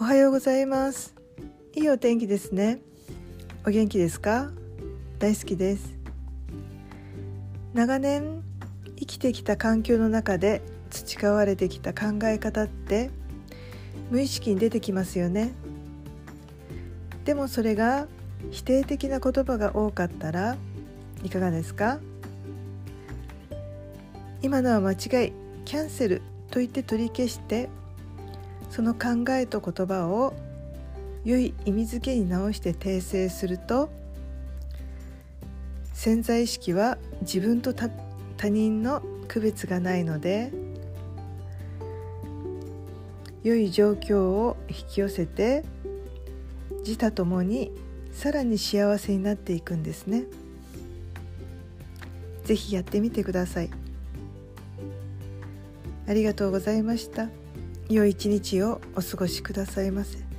おはようございます。いいお天気ですね。お元気ですか？大好きです。長年生きてきた環境の中で培われてきた考え方って無意識に出てきますよね。でもそれが否定的な言葉が多かったらいかがですか？今のは間違い。キャンセルと言って取り消してその考えと言葉を良い意味付けに直して訂正すると潜在意識は自分と他人の区別がないので良い状況を引き寄せて自他ともにさらに幸せになっていくんですね。ぜひやってみてください。ありがとうございました。良い一日をお過ごしくださいませ。